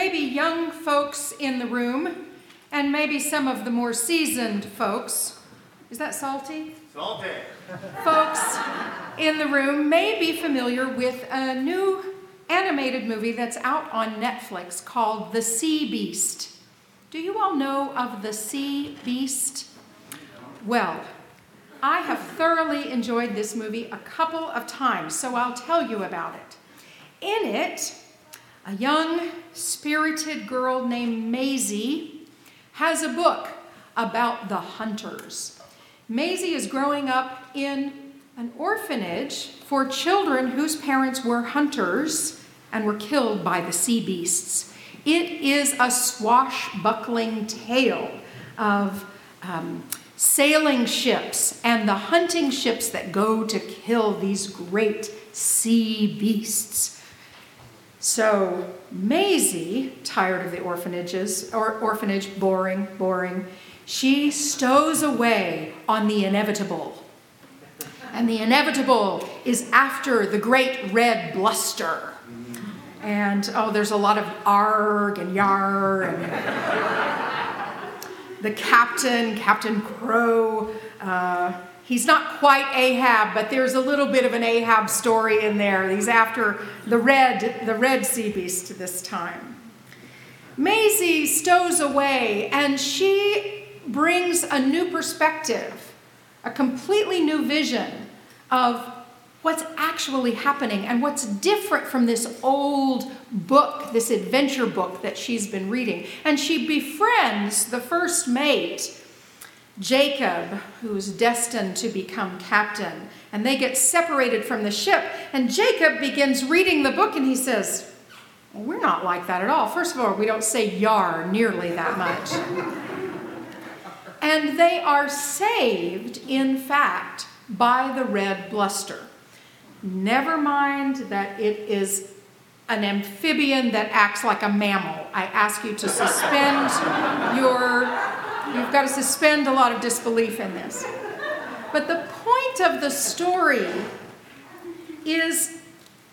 Maybe young folks in the room, and maybe some of the more seasoned folks, is that salty? Salty. Folks in the room may be familiar with a new animated movie that's out on Netflix called The Sea Beast. Do you all know of The Sea Beast? Well, I have thoroughly enjoyed this movie a couple of times, so I'll tell you about it. In it, a young, spirited girl named Maisie has a book about the hunters. Maisie is growing up in an orphanage for children whose parents were hunters and were killed by the sea beasts. It is a swashbuckling tale of um, sailing ships and the hunting ships that go to kill these great sea beasts. So Maisie, tired of the orphanages or orphanage, boring, boring, she stows away on the inevitable. And the inevitable is after the great red bluster. And oh, there's a lot of arg and yar and the captain, Captain Crow. Uh, he's not quite Ahab, but there's a little bit of an Ahab story in there. He's after the red, the red sea beast this time. Maisie stows away, and she brings a new perspective, a completely new vision of what's actually happening and what's different from this old book, this adventure book that she's been reading. And she befriends the first mate, Jacob, who's destined to become captain. And they get separated from the ship. And Jacob begins reading the book and he says, well, We're not like that at all. First of all, we don't say yar nearly that much. and they are saved, in fact, by the red bluster. Never mind that it is an amphibian that acts like a mammal. I ask you to suspend your, you've got to suspend a lot of disbelief in this. But the point of the story is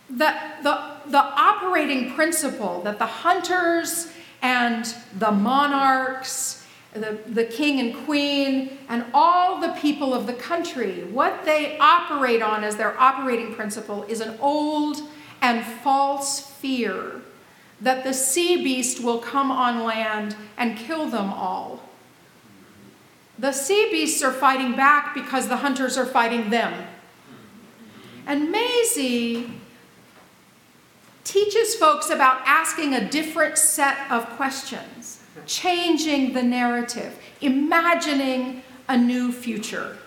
that the, the operating principle that the hunters and the monarchs the, the king and queen, and all the people of the country, what they operate on as their operating principle is an old and false fear that the sea beast will come on land and kill them all. The sea beasts are fighting back because the hunters are fighting them. And Maisie teaches folks about asking a different set of questions changing the narrative, imagining a new future.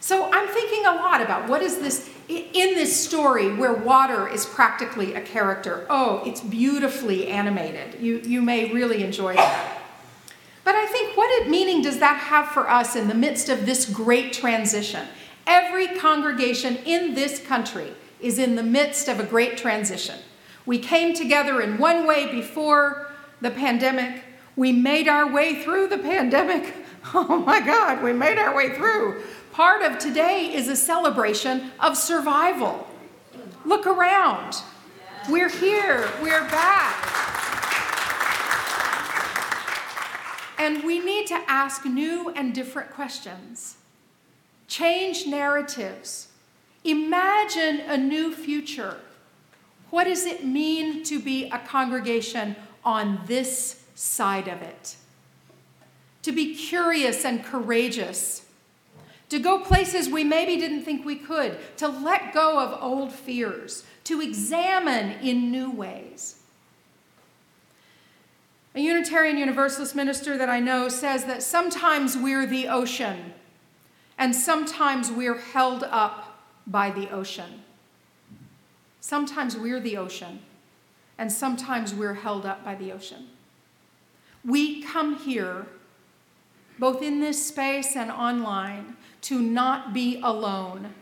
So I'm thinking a lot about what is this in this story where water is practically a character. Oh, it's beautifully animated. You, you may really enjoy that. What meaning does that have for us in the midst of this great transition? Every congregation in this country is in the midst of a great transition. We came together in one way before the pandemic. We made our way through the pandemic. Oh my God, we made our way through. Part of today is a celebration of survival. Look around. We're here, we're back. And we need to ask new and different questions, change narratives, imagine a new future. What does it mean to be a congregation on this side of it. To be curious and courageous. To go places we maybe didn't think we could. To let go of old fears. To examine in new ways. A Unitarian Universalist minister that I know says that sometimes we're the ocean, and sometimes we're held up by the ocean. Sometimes we're the ocean, and sometimes we're held up by the ocean. We come here, both in this space and online, to not be alone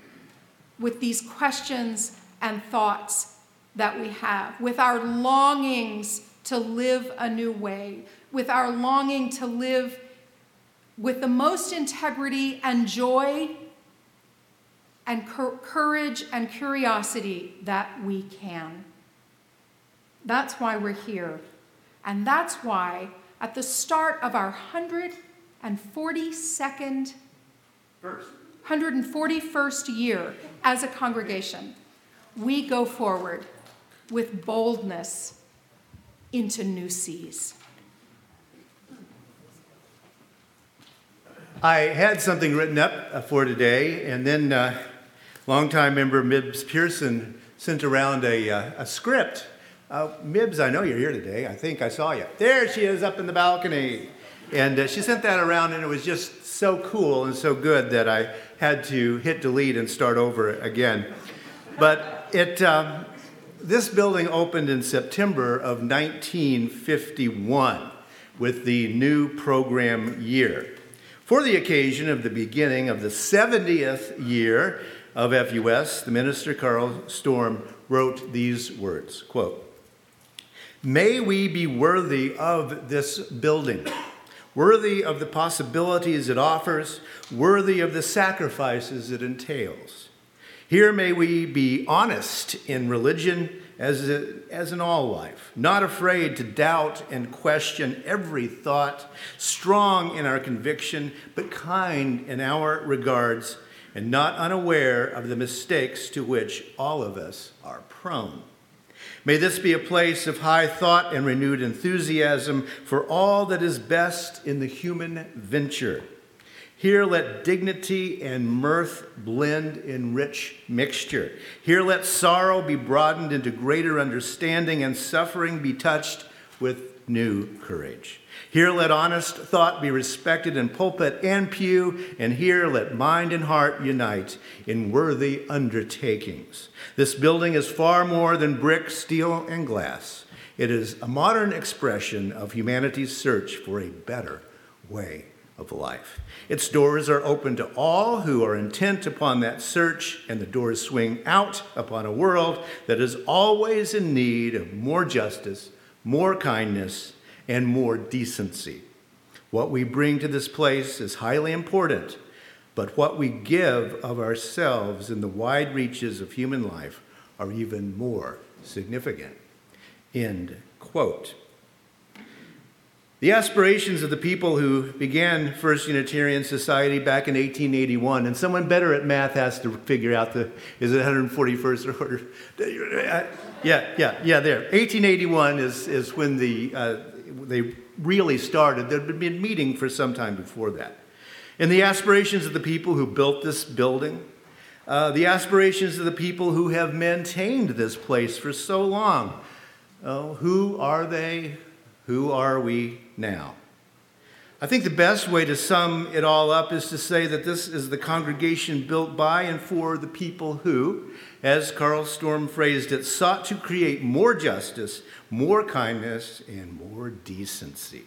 with these questions and thoughts that we have, with our longings to live a new way, with our longing to live with the most integrity and joy and courage and curiosity that we can. That's why we're here. And that's why, at the start of our 142nd, First. 141st year as a congregation, we go forward with boldness into new seas. I had something written up uh, for today, and then uh, longtime member Mibs Pearson sent around a, uh, a script. Uh, Mibs, I know you're here today. I think I saw you. There she is up in the balcony. And uh, she sent that around, and it was just so cool and so good that I had to hit delete and start over again. But it, um, this building opened in September of 1951 with the new program year. For the occasion of the beginning of the 70th year of FUS, the minister Carl Storm wrote these words quote, May we be worthy of this building, worthy of the possibilities it offers, worthy of the sacrifices it entails. Here may we be honest in religion as, a, as in all life, not afraid to doubt and question every thought, strong in our conviction, but kind in our regards, and not unaware of the mistakes to which all of us are prone. May this be a place of high thought and renewed enthusiasm for all that is best in the human venture here let dignity and mirth blend in rich mixture. Here let sorrow be broadened into greater understanding and suffering be touched with new courage. Here let honest thought be respected in pulpit and pew, and here let mind and heart unite in worthy undertakings. This building is far more than brick, steel, and glass. It is a modern expression of humanity's search for a better way of life. Its doors are open to all who are intent upon that search, and the doors swing out upon a world that is always in need of more justice, more kindness, and more decency. What we bring to this place is highly important, but what we give of ourselves in the wide reaches of human life are even more significant. End quote. The aspirations of the people who began First Unitarian Society back in 1881, and someone better at math has to figure out the, is it 141st or, yeah, yeah, yeah, there. 1881 is, is when the, uh, they really started. There'd been meeting for some time before that. And the aspirations of the people who built this building, uh, the aspirations of the people who have maintained this place for so long. Uh, who are they? Who are we now? I think the best way to sum it all up is to say that this is the congregation built by and for the people who, as Carl Storm phrased it, sought to create more justice, more kindness, and more decency.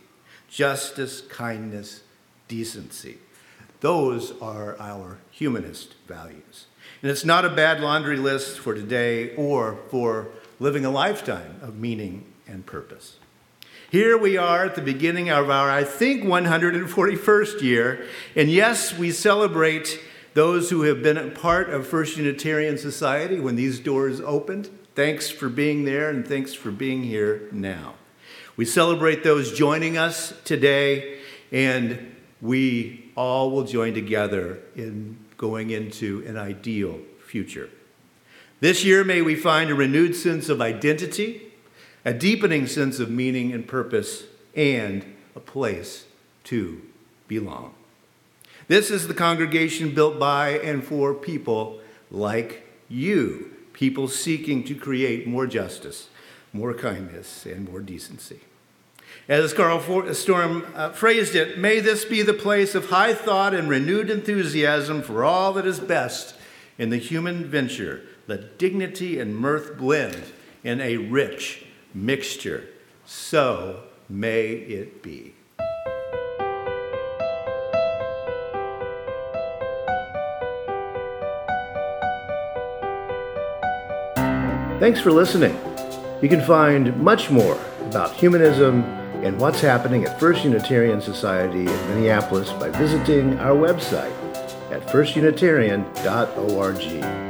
Justice, kindness, decency. Those are our humanist values. And it's not a bad laundry list for today or for living a lifetime of meaning and purpose. Here we are at the beginning of our, I think, 141st year. And yes, we celebrate those who have been a part of First Unitarian Society when these doors opened. Thanks for being there and thanks for being here now. We celebrate those joining us today, and we all will join together in going into an ideal future. This year, may we find a renewed sense of identity a deepening sense of meaning and purpose, and a place to belong. This is the congregation built by and for people like you, people seeking to create more justice, more kindness, and more decency. As Carl Storm uh, phrased it, may this be the place of high thought and renewed enthusiasm for all that is best in the human venture. Let dignity and mirth blend in a rich mixture. So may it be. Thanks for listening. You can find much more about humanism and what's happening at First Unitarian Society in Minneapolis by visiting our website at firstunitarian.org.